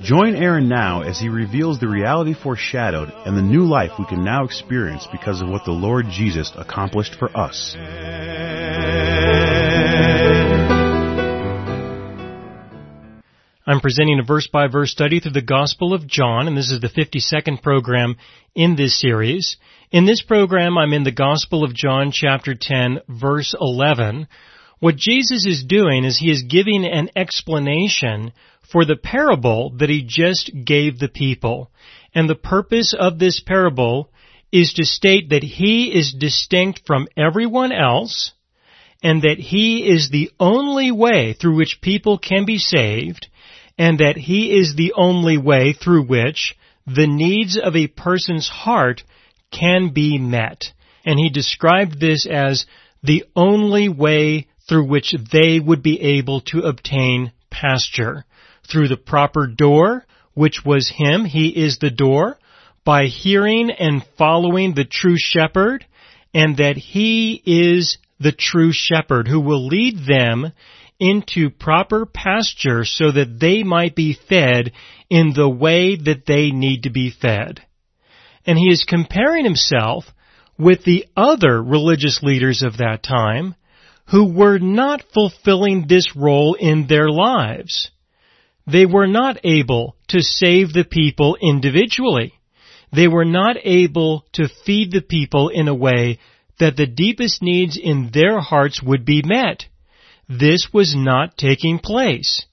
Join Aaron now as he reveals the reality foreshadowed and the new life we can now experience because of what the Lord Jesus accomplished for us. I'm presenting a verse by verse study through the Gospel of John, and this is the 52nd program in this series. In this program, I'm in the Gospel of John chapter 10 verse 11. What Jesus is doing is he is giving an explanation for the parable that he just gave the people. And the purpose of this parable is to state that he is distinct from everyone else and that he is the only way through which people can be saved and that He is the only way through which the needs of a person's heart can be met. And He described this as the only way through which they would be able to obtain pasture. Through the proper door, which was Him, He is the door, by hearing and following the true shepherd, and that He is the true shepherd who will lead them into proper pasture so that they might be fed in the way that they need to be fed. And he is comparing himself with the other religious leaders of that time who were not fulfilling this role in their lives. They were not able to save the people individually. They were not able to feed the people in a way that the deepest needs in their hearts would be met. This was not taking place.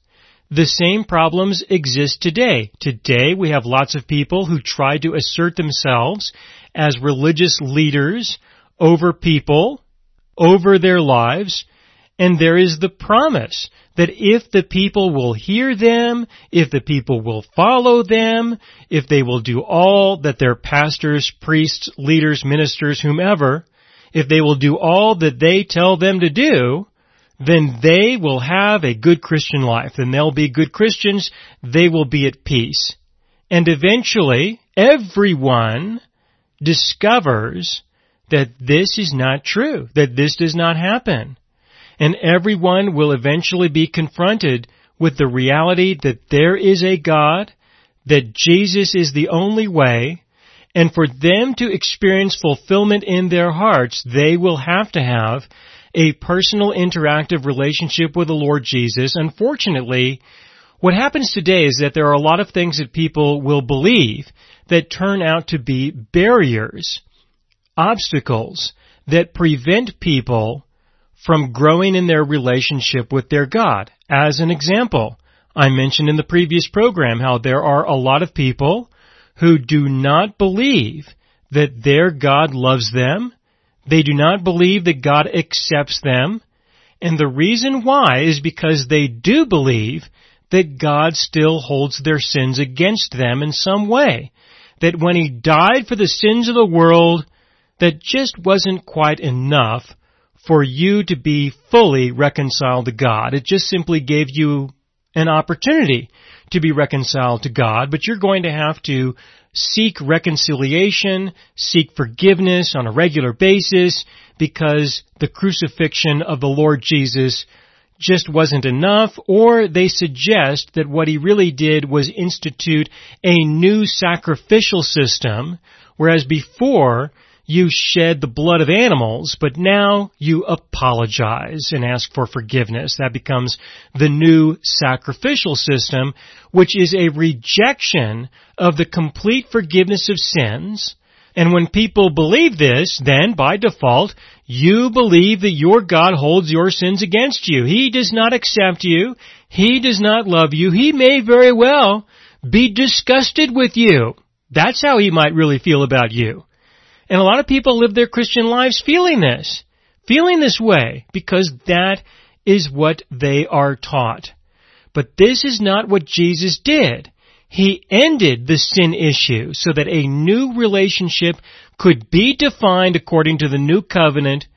The same problems exist today. Today we have lots of people who try to assert themselves as religious leaders over people, over their lives, and there is the promise that if the people will hear them, if the people will follow them, if they will do all that their pastors, priests, leaders, ministers, whomever, if they will do all that they tell them to do, then they will have a good Christian life. Then they'll be good Christians. They will be at peace. And eventually, everyone discovers that this is not true, that this does not happen. And everyone will eventually be confronted with the reality that there is a God, that Jesus is the only way, and for them to experience fulfillment in their hearts, they will have to have a personal interactive relationship with the Lord Jesus. Unfortunately, what happens today is that there are a lot of things that people will believe that turn out to be barriers, obstacles that prevent people from growing in their relationship with their God. As an example, I mentioned in the previous program how there are a lot of people who do not believe that their God loves them they do not believe that God accepts them. And the reason why is because they do believe that God still holds their sins against them in some way. That when He died for the sins of the world, that just wasn't quite enough for you to be fully reconciled to God. It just simply gave you an opportunity to be reconciled to God, but you're going to have to seek reconciliation, seek forgiveness on a regular basis because the crucifixion of the Lord Jesus just wasn't enough, or they suggest that what he really did was institute a new sacrificial system, whereas before you shed the blood of animals, but now you apologize and ask for forgiveness. That becomes the new sacrificial system, which is a rejection of the complete forgiveness of sins. And when people believe this, then by default, you believe that your God holds your sins against you. He does not accept you. He does not love you. He may very well be disgusted with you. That's how he might really feel about you. And a lot of people live their Christian lives feeling this, feeling this way, because that is what they are taught. But this is not what Jesus did. He ended the sin issue so that a new relationship could be defined according to the new covenant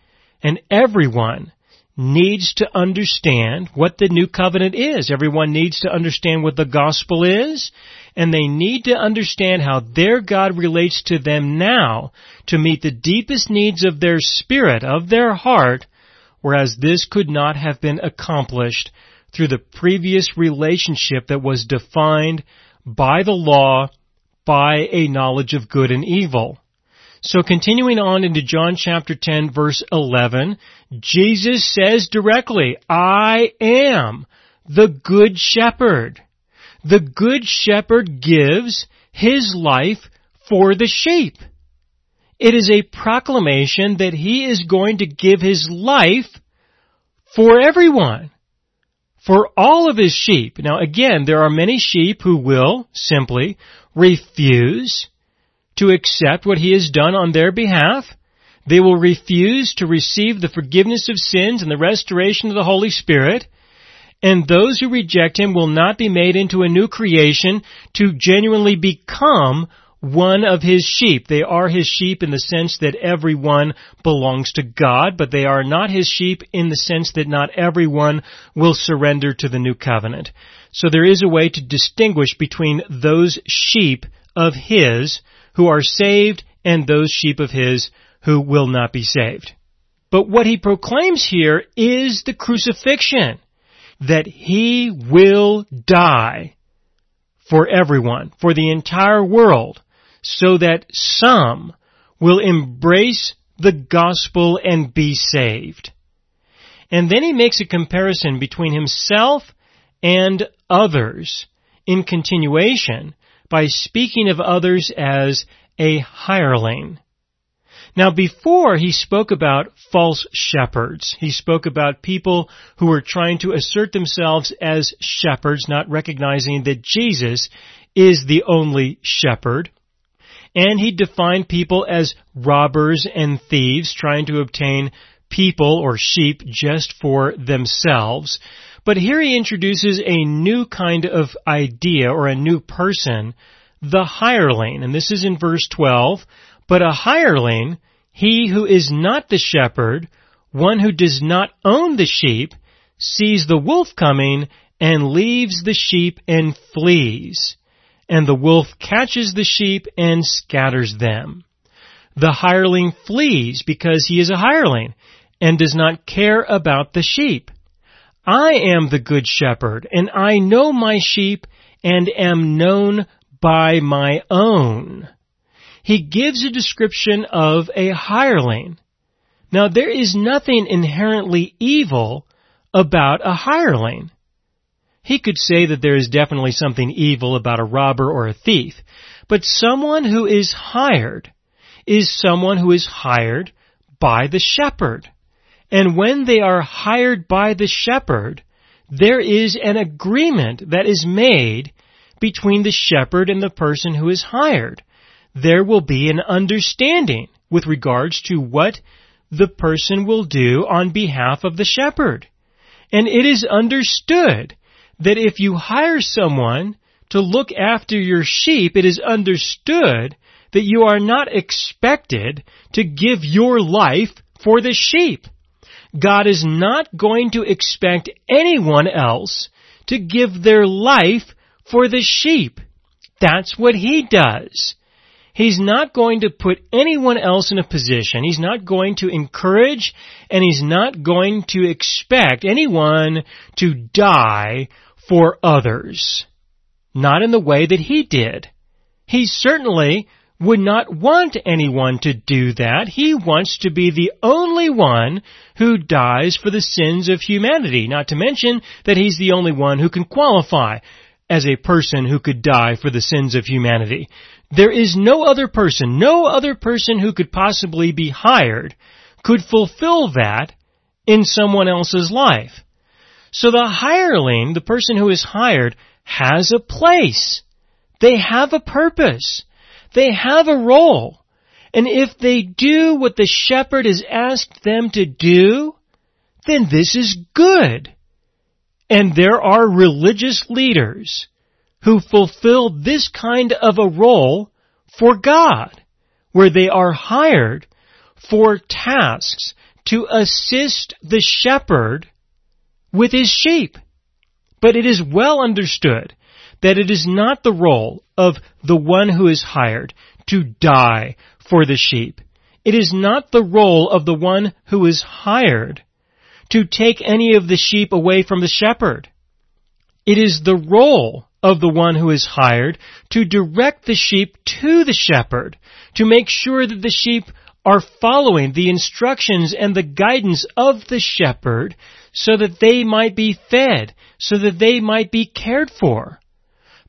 and everyone needs to understand what the new covenant is. Everyone needs to understand what the gospel is, and they need to understand how their God relates to them now to meet the deepest needs of their spirit, of their heart, whereas this could not have been accomplished through the previous relationship that was defined by the law, by a knowledge of good and evil. So continuing on into John chapter 10 verse 11, Jesus says directly, I am the good shepherd. The good shepherd gives his life for the sheep. It is a proclamation that he is going to give his life for everyone. For all of his sheep. Now again, there are many sheep who will simply refuse to accept what he has done on their behalf. They will refuse to receive the forgiveness of sins and the restoration of the Holy Spirit. And those who reject him will not be made into a new creation to genuinely become one of his sheep. They are his sheep in the sense that everyone belongs to God, but they are not his sheep in the sense that not everyone will surrender to the new covenant. So there is a way to distinguish between those sheep of his who are saved and those sheep of his who will not be saved. But what he proclaims here is the crucifixion. That he will die for everyone, for the entire world, so that some will embrace the gospel and be saved. And then he makes a comparison between himself and others in continuation by speaking of others as a hireling. Now before he spoke about false shepherds. He spoke about people who were trying to assert themselves as shepherds, not recognizing that Jesus is the only shepherd. And he defined people as robbers and thieves trying to obtain people or sheep just for themselves. But here he introduces a new kind of idea or a new person, the hireling. And this is in verse 12. But a hireling, he who is not the shepherd, one who does not own the sheep, sees the wolf coming and leaves the sheep and flees. And the wolf catches the sheep and scatters them. The hireling flees because he is a hireling and does not care about the sheep. I am the good shepherd, and I know my sheep and am known by my own. He gives a description of a hireling. Now there is nothing inherently evil about a hireling. He could say that there is definitely something evil about a robber or a thief, but someone who is hired is someone who is hired by the shepherd. And when they are hired by the shepherd, there is an agreement that is made between the shepherd and the person who is hired. There will be an understanding with regards to what the person will do on behalf of the shepherd. And it is understood that if you hire someone to look after your sheep, it is understood that you are not expected to give your life for the sheep. God is not going to expect anyone else to give their life for the sheep. That's what He does. He's not going to put anyone else in a position. He's not going to encourage and he's not going to expect anyone to die for others. Not in the way that he did. He certainly would not want anyone to do that. He wants to be the only one who dies for the sins of humanity, not to mention that he's the only one who can qualify as a person who could die for the sins of humanity. There is no other person, no other person who could possibly be hired could fulfill that in someone else's life. So the hireling, the person who is hired, has a place. They have a purpose. They have a role. And if they do what the shepherd has asked them to do, then this is good. And there are religious leaders who fulfill this kind of a role for God. where they are hired for tasks to assist the shepherd with his sheep. But it is well understood that it is not the role of the one who is hired to die for the sheep. It is not the role of the one who is hired to take any of the sheep away from the shepherd. It is the role of the one who is hired to direct the sheep to the shepherd, to make sure that the sheep are following the instructions and the guidance of the shepherd so that they might be fed, so that they might be cared for.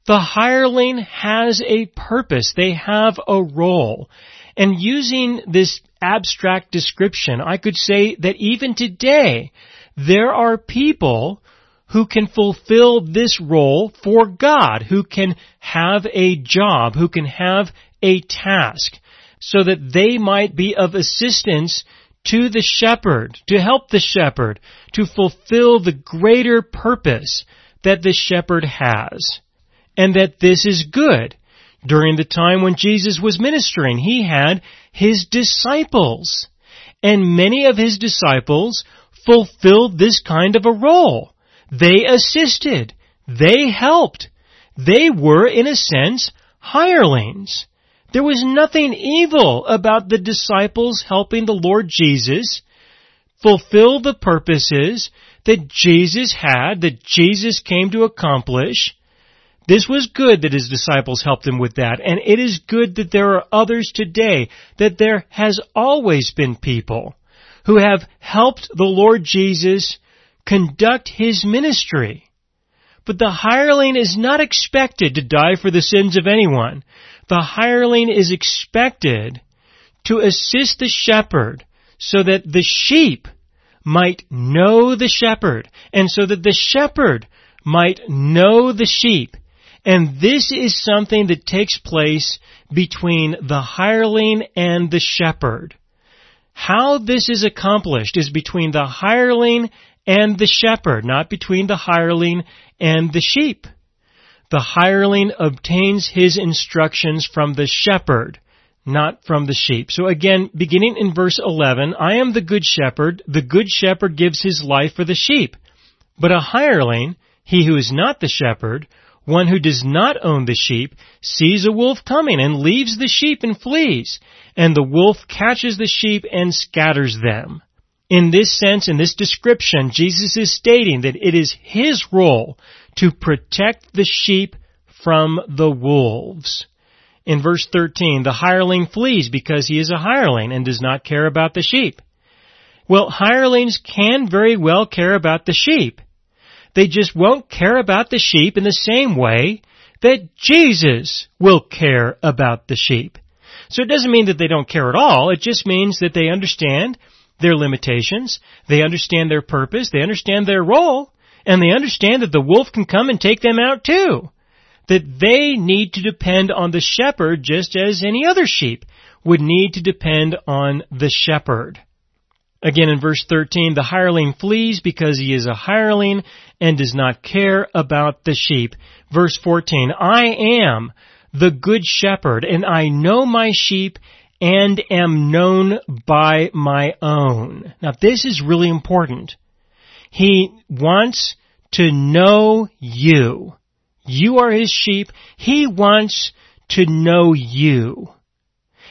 The hireling has a purpose. They have a role. And using this abstract description, I could say that even today, there are people who can fulfill this role for God, who can have a job, who can have a task, so that they might be of assistance to the shepherd, to help the shepherd, to fulfill the greater purpose that the shepherd has. And that this is good. During the time when Jesus was ministering, he had his disciples. And many of his disciples fulfilled this kind of a role. They assisted. They helped. They were, in a sense, hirelings. There was nothing evil about the disciples helping the Lord Jesus fulfill the purposes that Jesus had, that Jesus came to accomplish. This was good that his disciples helped him with that, and it is good that there are others today, that there has always been people who have helped the Lord Jesus conduct his ministry. But the hireling is not expected to die for the sins of anyone. The hireling is expected to assist the shepherd so that the sheep might know the shepherd and so that the shepherd might know the sheep. And this is something that takes place between the hireling and the shepherd. How this is accomplished is between the hireling and the shepherd, not between the hireling and the sheep. The hireling obtains his instructions from the shepherd, not from the sheep. So again, beginning in verse 11, I am the good shepherd. The good shepherd gives his life for the sheep. But a hireling, he who is not the shepherd, one who does not own the sheep, sees a wolf coming and leaves the sheep and flees, and the wolf catches the sheep and scatters them. In this sense, in this description, Jesus is stating that it is his role to protect the sheep from the wolves. In verse 13, the hireling flees because he is a hireling and does not care about the sheep. Well, hirelings can very well care about the sheep. They just won't care about the sheep in the same way that Jesus will care about the sheep. So it doesn't mean that they don't care at all. It just means that they understand their limitations, they understand their purpose, they understand their role, and they understand that the wolf can come and take them out too. That they need to depend on the shepherd just as any other sheep would need to depend on the shepherd. Again in verse 13, the hireling flees because he is a hireling and does not care about the sheep. Verse 14, I am the good shepherd and I know my sheep and am known by my own. Now this is really important. He wants to know you. You are his sheep. He wants to know you.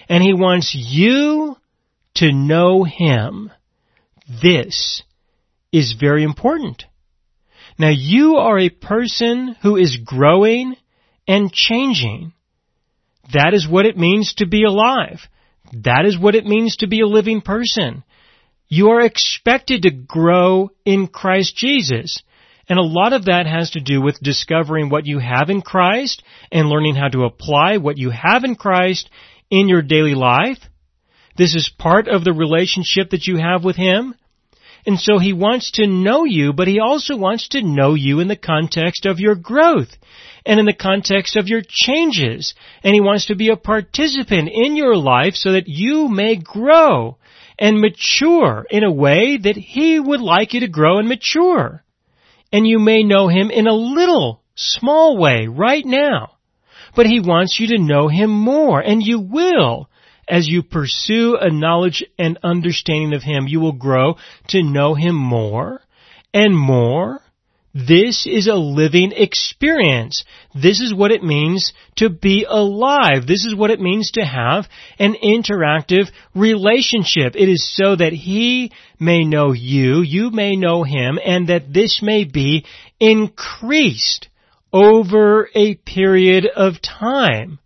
And he wants you to know him. This is very important. Now you are a person who is growing and changing. That is what it means to be alive. That is what it means to be a living person. You are expected to grow in Christ Jesus. And a lot of that has to do with discovering what you have in Christ and learning how to apply what you have in Christ in your daily life. This is part of the relationship that you have with Him. And so He wants to know you, but He also wants to know you in the context of your growth and in the context of your changes. And He wants to be a participant in your life so that you may grow and mature in a way that He would like you to grow and mature. And you may know Him in a little, small way right now. But He wants you to know Him more, and you will as you pursue a knowledge and understanding of Him, you will grow to know Him more and more. This is a living experience. This is what it means to be alive. This is what it means to have an interactive relationship. It is so that He may know you, you may know Him, and that this may be increased over a period of time.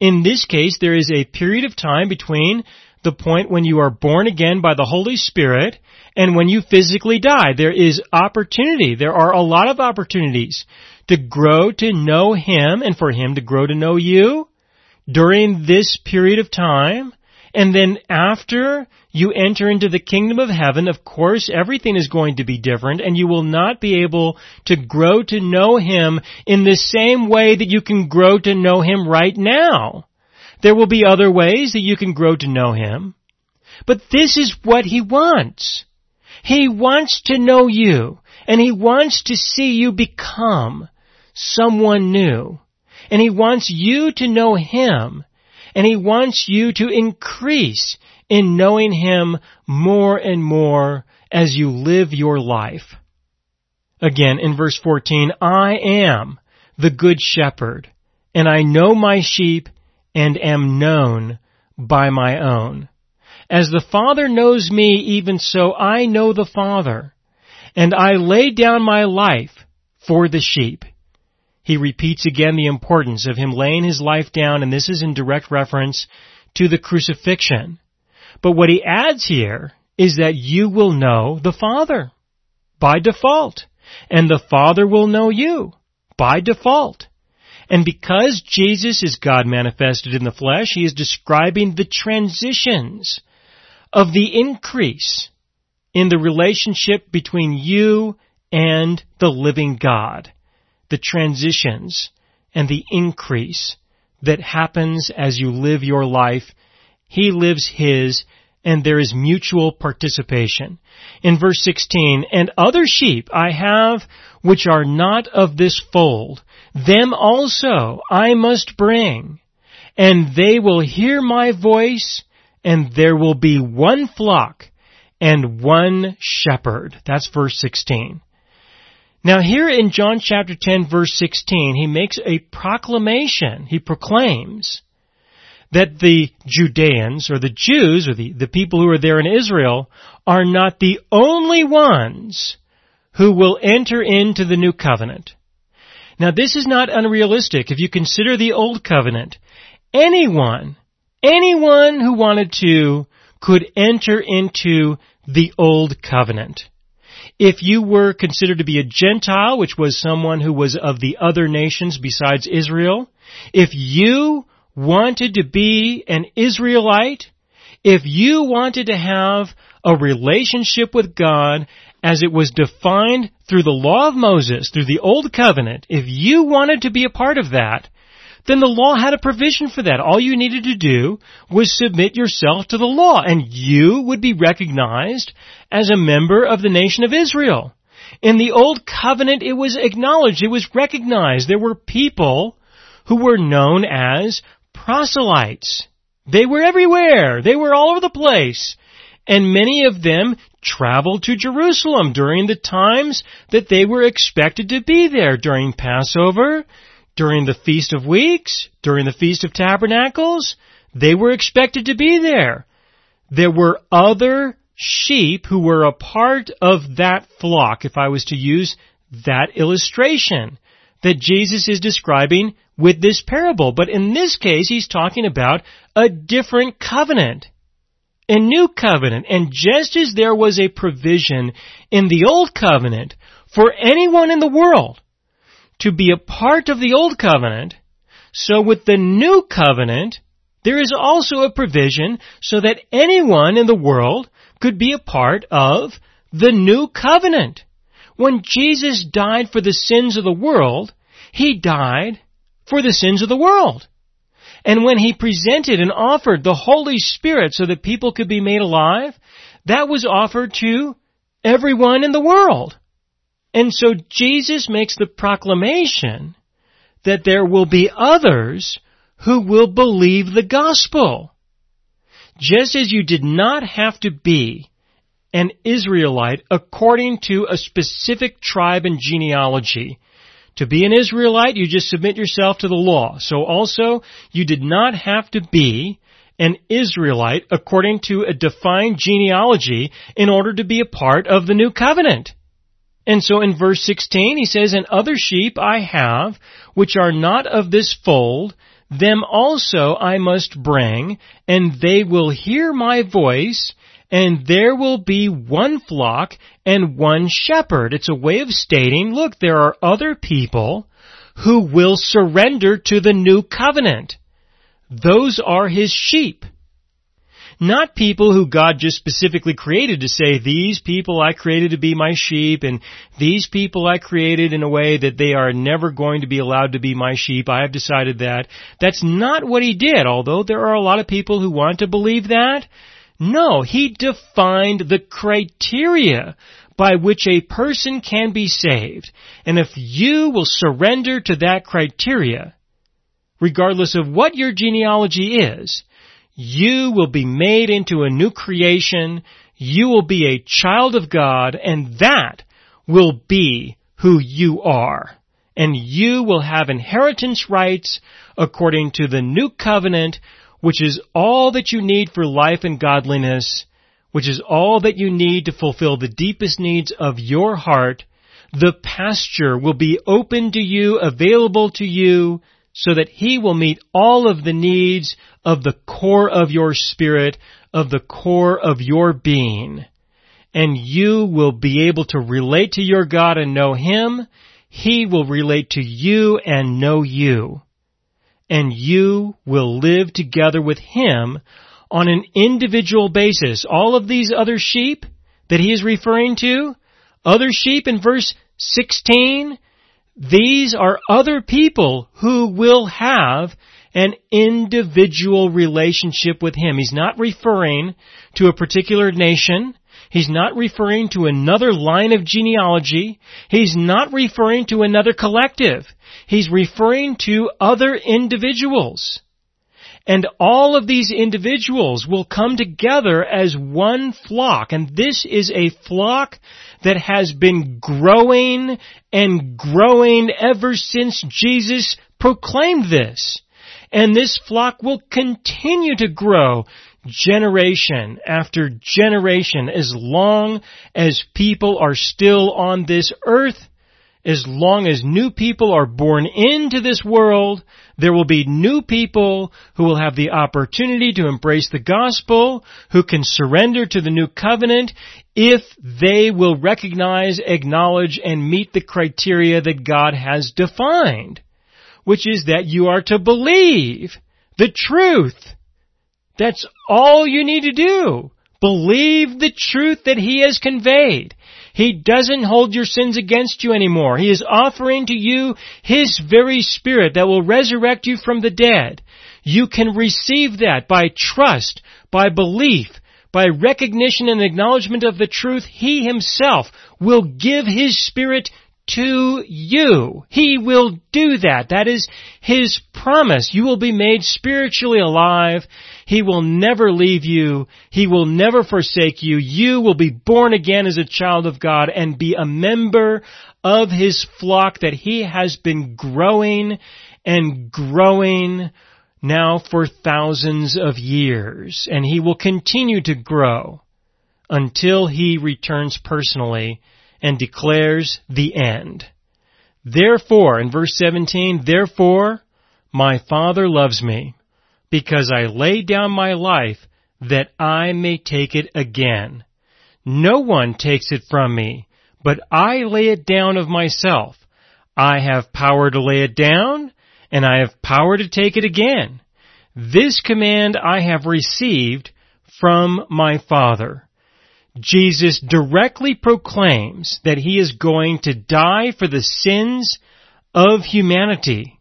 In this case, there is a period of time between the point when you are born again by the Holy Spirit and when you physically die. There is opportunity. There are a lot of opportunities to grow to know Him and for Him to grow to know you during this period of time. And then after you enter into the kingdom of heaven, of course, everything is going to be different and you will not be able to grow to know Him in the same way that you can grow to know Him right now. There will be other ways that you can grow to know Him. But this is what He wants. He wants to know you and He wants to see you become someone new. And He wants you to know Him and He wants you to increase in knowing Him more and more as you live your life. Again, in verse 14, I am the good shepherd, and I know my sheep and am known by my own. As the Father knows me, even so I know the Father, and I lay down my life for the sheep. He repeats again the importance of him laying his life down, and this is in direct reference to the crucifixion. But what he adds here is that you will know the Father by default, and the Father will know you by default. And because Jesus is God manifested in the flesh, he is describing the transitions of the increase in the relationship between you and the living God the transitions and the increase that happens as you live your life. He lives his and there is mutual participation. In verse 16, and other sheep I have which are not of this fold, them also I must bring, and they will hear my voice, and there will be one flock and one shepherd. That's verse 16. Now here in John chapter 10 verse 16, he makes a proclamation. He proclaims that the Judeans or the Jews or the, the people who are there in Israel are not the only ones who will enter into the new covenant. Now this is not unrealistic. If you consider the old covenant, anyone, anyone who wanted to could enter into the old covenant. If you were considered to be a Gentile, which was someone who was of the other nations besides Israel, if you wanted to be an Israelite, if you wanted to have a relationship with God as it was defined through the law of Moses, through the Old Covenant, if you wanted to be a part of that, then the law had a provision for that. All you needed to do was submit yourself to the law and you would be recognized as a member of the nation of Israel. In the old covenant, it was acknowledged, it was recognized. There were people who were known as proselytes. They were everywhere. They were all over the place. And many of them traveled to Jerusalem during the times that they were expected to be there during Passover, during the Feast of Weeks, during the Feast of Tabernacles, they were expected to be there. There were other sheep who were a part of that flock, if I was to use that illustration that Jesus is describing with this parable. But in this case, he's talking about a different covenant. A new covenant. And just as there was a provision in the old covenant for anyone in the world to be a part of the old covenant, so with the new covenant, there is also a provision so that anyone in the world could be a part of the new covenant. When Jesus died for the sins of the world, He died for the sins of the world. And when He presented and offered the Holy Spirit so that people could be made alive, that was offered to everyone in the world. And so Jesus makes the proclamation that there will be others who will believe the gospel. just as you did not have to be an Israelite according to a specific tribe and genealogy. To be an Israelite, you just submit yourself to the law. So also, you did not have to be an Israelite according to a defined genealogy in order to be a part of the new covenant. And so in verse 16 he says, And other sheep I have, which are not of this fold, them also I must bring, and they will hear my voice, and there will be one flock and one shepherd. It's a way of stating, look, there are other people who will surrender to the new covenant. Those are his sheep. Not people who God just specifically created to say, these people I created to be my sheep, and these people I created in a way that they are never going to be allowed to be my sheep. I have decided that. That's not what he did, although there are a lot of people who want to believe that. No, he defined the criteria by which a person can be saved. And if you will surrender to that criteria, regardless of what your genealogy is, you will be made into a new creation. You will be a child of God and that will be who you are. And you will have inheritance rights according to the new covenant, which is all that you need for life and godliness, which is all that you need to fulfill the deepest needs of your heart. The pasture will be open to you, available to you, so that He will meet all of the needs of the core of your spirit, of the core of your being. And you will be able to relate to your God and know Him. He will relate to you and know you. And you will live together with Him on an individual basis. All of these other sheep that He is referring to, other sheep in verse 16, these are other people who will have an individual relationship with Him. He's not referring to a particular nation. He's not referring to another line of genealogy. He's not referring to another collective. He's referring to other individuals. And all of these individuals will come together as one flock. And this is a flock that has been growing and growing ever since Jesus proclaimed this. And this flock will continue to grow generation after generation as long as people are still on this earth as long as new people are born into this world, there will be new people who will have the opportunity to embrace the gospel, who can surrender to the new covenant if they will recognize, acknowledge, and meet the criteria that God has defined, which is that you are to believe the truth. That's all you need to do. Believe the truth that He has conveyed. He doesn't hold your sins against you anymore. He is offering to you His very Spirit that will resurrect you from the dead. You can receive that by trust, by belief, by recognition and acknowledgement of the truth. He Himself will give His Spirit to you. He will do that. That is His promise. You will be made spiritually alive. He will never leave you. He will never forsake you. You will be born again as a child of God and be a member of His flock that He has been growing and growing now for thousands of years. And He will continue to grow until He returns personally and declares the end. Therefore, in verse 17, therefore, my Father loves me, because I lay down my life that I may take it again. No one takes it from me, but I lay it down of myself. I have power to lay it down, and I have power to take it again. This command I have received from my Father. Jesus directly proclaims that he is going to die for the sins of humanity.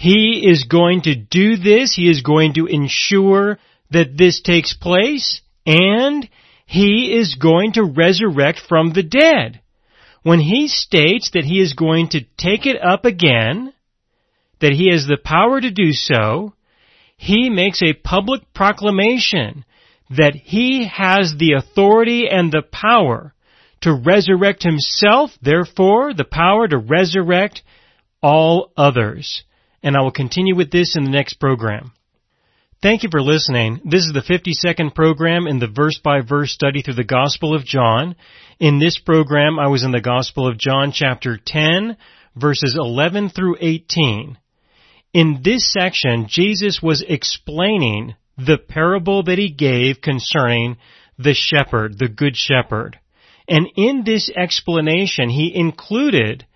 He is going to do this. He is going to ensure that this takes place and he is going to resurrect from the dead. When he states that he is going to take it up again, that he has the power to do so, he makes a public proclamation that he has the authority and the power to resurrect himself, therefore the power to resurrect all others. And I will continue with this in the next program. Thank you for listening. This is the 52nd program in the verse by verse study through the Gospel of John. In this program, I was in the Gospel of John chapter 10, verses 11 through 18. In this section, Jesus was explaining the parable that he gave concerning the shepherd, the good shepherd. And in this explanation, he included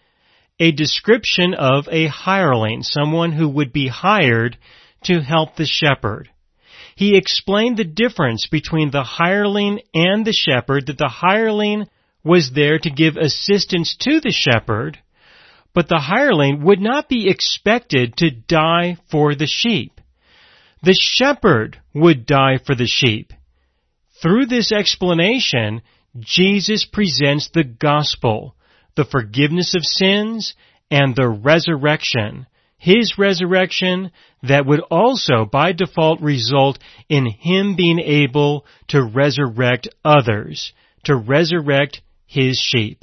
a description of a hireling, someone who would be hired to help the shepherd. He explained the difference between the hireling and the shepherd, that the hireling was there to give assistance to the shepherd, but the hireling would not be expected to die for the sheep. The shepherd would die for the sheep. Through this explanation, Jesus presents the gospel, the forgiveness of sins, and the resurrection his resurrection that would also by default result in him being able to resurrect others, to resurrect his sheep.